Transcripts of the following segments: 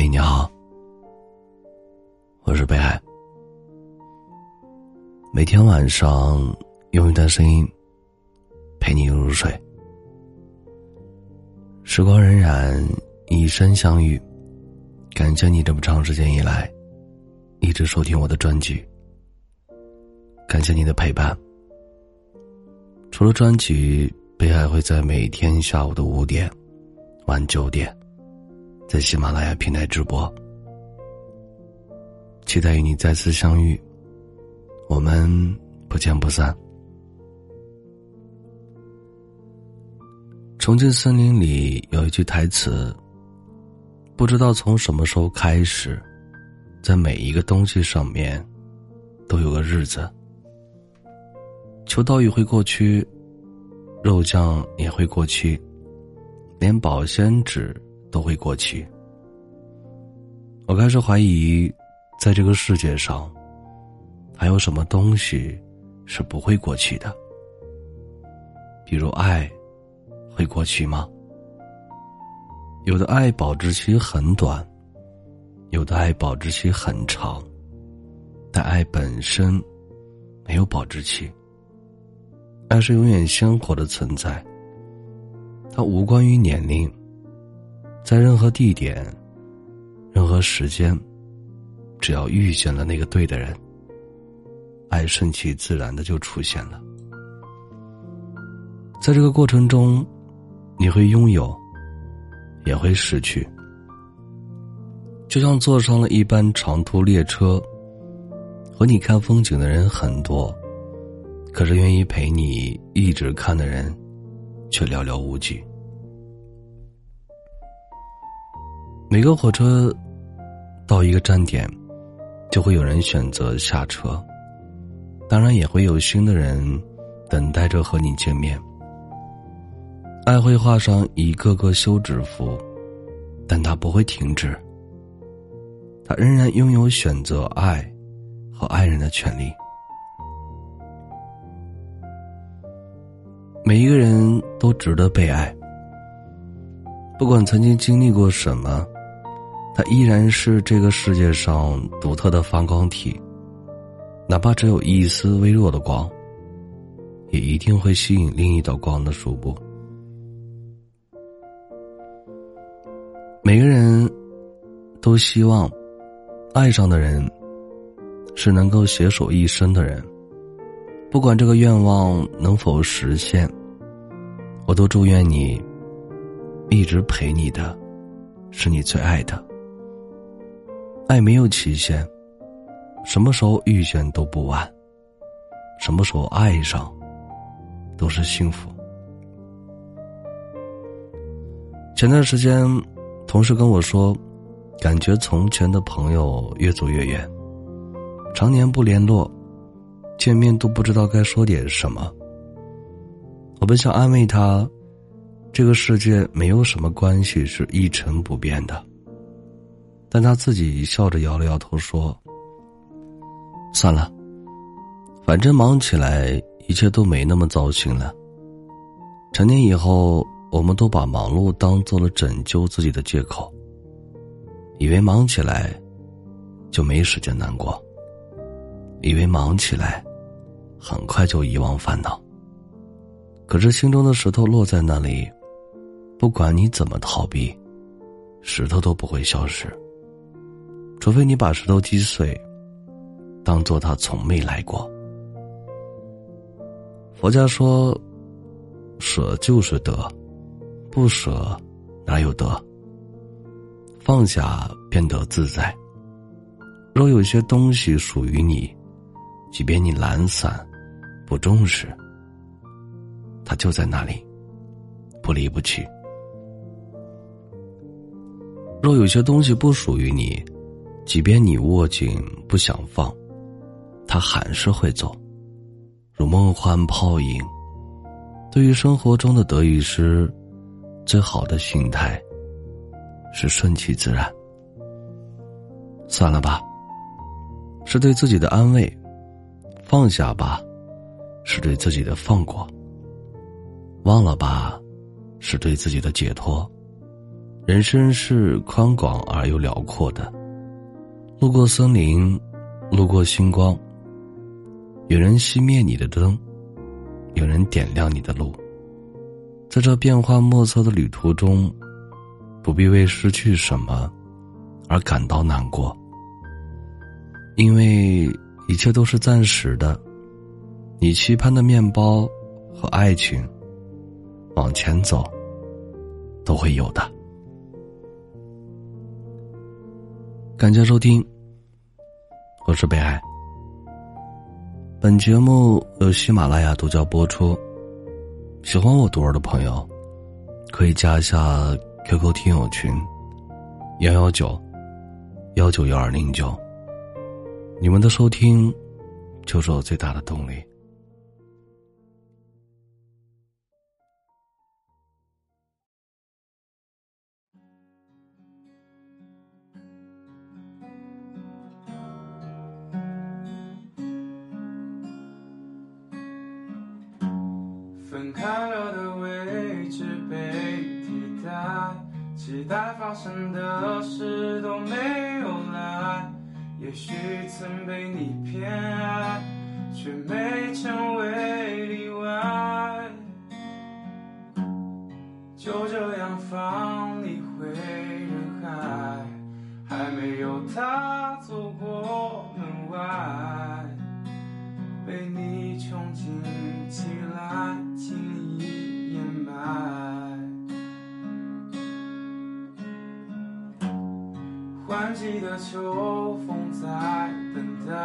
嘿，你好，我是北海。每天晚上用一段声音陪你入睡。时光荏苒，以身相遇，感谢你这么长时间以来一直收听我的专辑。感谢你的陪伴。除了专辑，北海会在每天下午的五点、晚九点。在喜马拉雅平台直播，期待与你再次相遇。我们不见不散。重庆森林里有一句台词：“不知道从什么时候开始，在每一个东西上面，都有个日子。秋刀鱼会过去，肉酱也会过去，连保鲜纸。”都会过去。我开始怀疑，在这个世界上，还有什么东西是不会过去的？比如爱，会过去吗？有的爱保质期很短，有的爱保质期很长，但爱本身没有保质期。爱是永远鲜活的存在，它无关于年龄。在任何地点、任何时间，只要遇见了那个对的人，爱顺其自然的就出现了。在这个过程中，你会拥有，也会失去。就像坐上了一班长途列车，和你看风景的人很多，可是愿意陪你一直看的人，却寥寥无几。每个火车到一个站点，就会有人选择下车，当然也会有新的人等待着和你见面。爱会画上一个个休止符，但它不会停止。他仍然拥有选择爱和爱人的权利。每一个人都值得被爱，不管曾经经历过什么。它依然是这个世界上独特的发光体，哪怕只有一丝微弱的光，也一定会吸引另一道光的数步。每个人都希望爱上的人是能够携手一生的人，不管这个愿望能否实现，我都祝愿你一直陪你的，是你最爱的。爱没有期限，什么时候遇见都不晚，什么时候爱上，都是幸福。前段时间，同事跟我说，感觉从前的朋友越走越远，常年不联络，见面都不知道该说点什么。我本想安慰他，这个世界没有什么关系是一成不变的。但他自己笑着摇了摇头，说：“算了，反正忙起来，一切都没那么糟心了。成年以后，我们都把忙碌当做了拯救自己的借口，以为忙起来就没时间难过，以为忙起来很快就遗忘烦恼。可是心中的石头落在那里，不管你怎么逃避，石头都不会消失。”除非你把石头击碎，当做他从没来过。佛家说，舍就是得，不舍哪有得？放下便得自在。若有些东西属于你，即便你懒散、不重视，它就在那里，不离不弃。若有些东西不属于你，即便你握紧不想放，他还是会走，如梦幻泡影。对于生活中的得与失，最好的心态是顺其自然。算了吧，是对自己的安慰；放下吧，是对自己的放过；忘了吧，是对自己的解脱；人生是宽广而又辽阔的。路过森林，路过星光。有人熄灭你的灯，有人点亮你的路。在这变幻莫测的旅途中，不必为失去什么而感到难过，因为一切都是暂时的。你期盼的面包和爱情，往前走，都会有的。感谢收听，我是北海。本节目由喜马拉雅独家播出。喜欢我读儿的朋友，可以加一下 QQ 听友群：幺幺九幺九幺二零九。你们的收听，就是我最大的动力。分开了的位置被替代，期待发生的事都没有来。也许曾被你偏爱，却没成为例外。就这样放你回人海，还没有踏足过门外，被你穷尽起来。轻易掩埋换季的秋风在等待，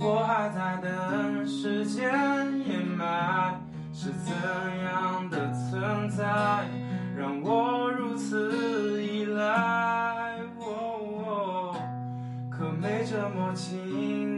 我还在等时间掩埋。是怎样的存在，让我如此依赖？可没这么轻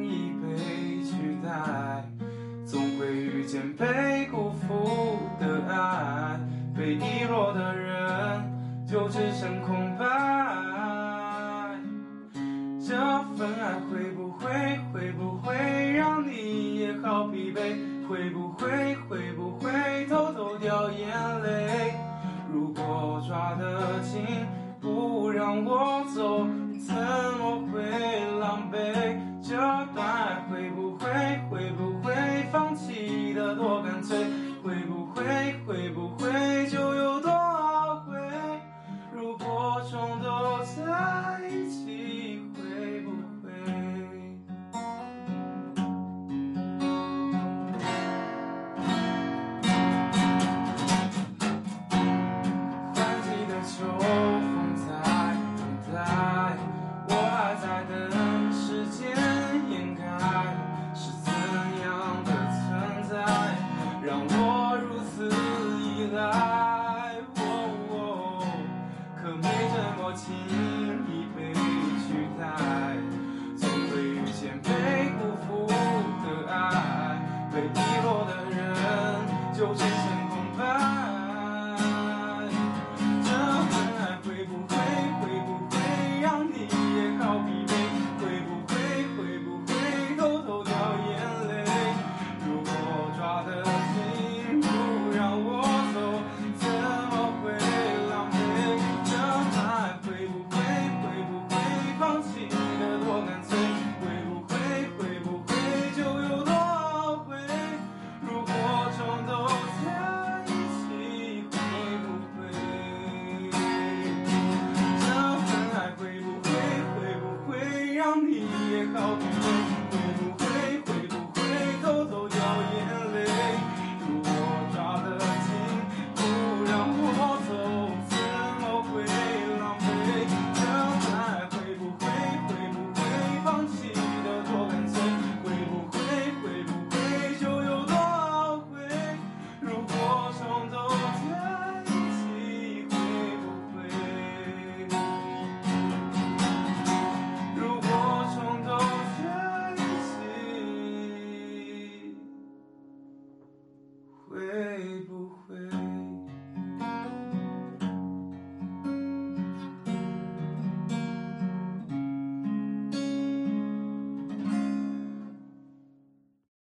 会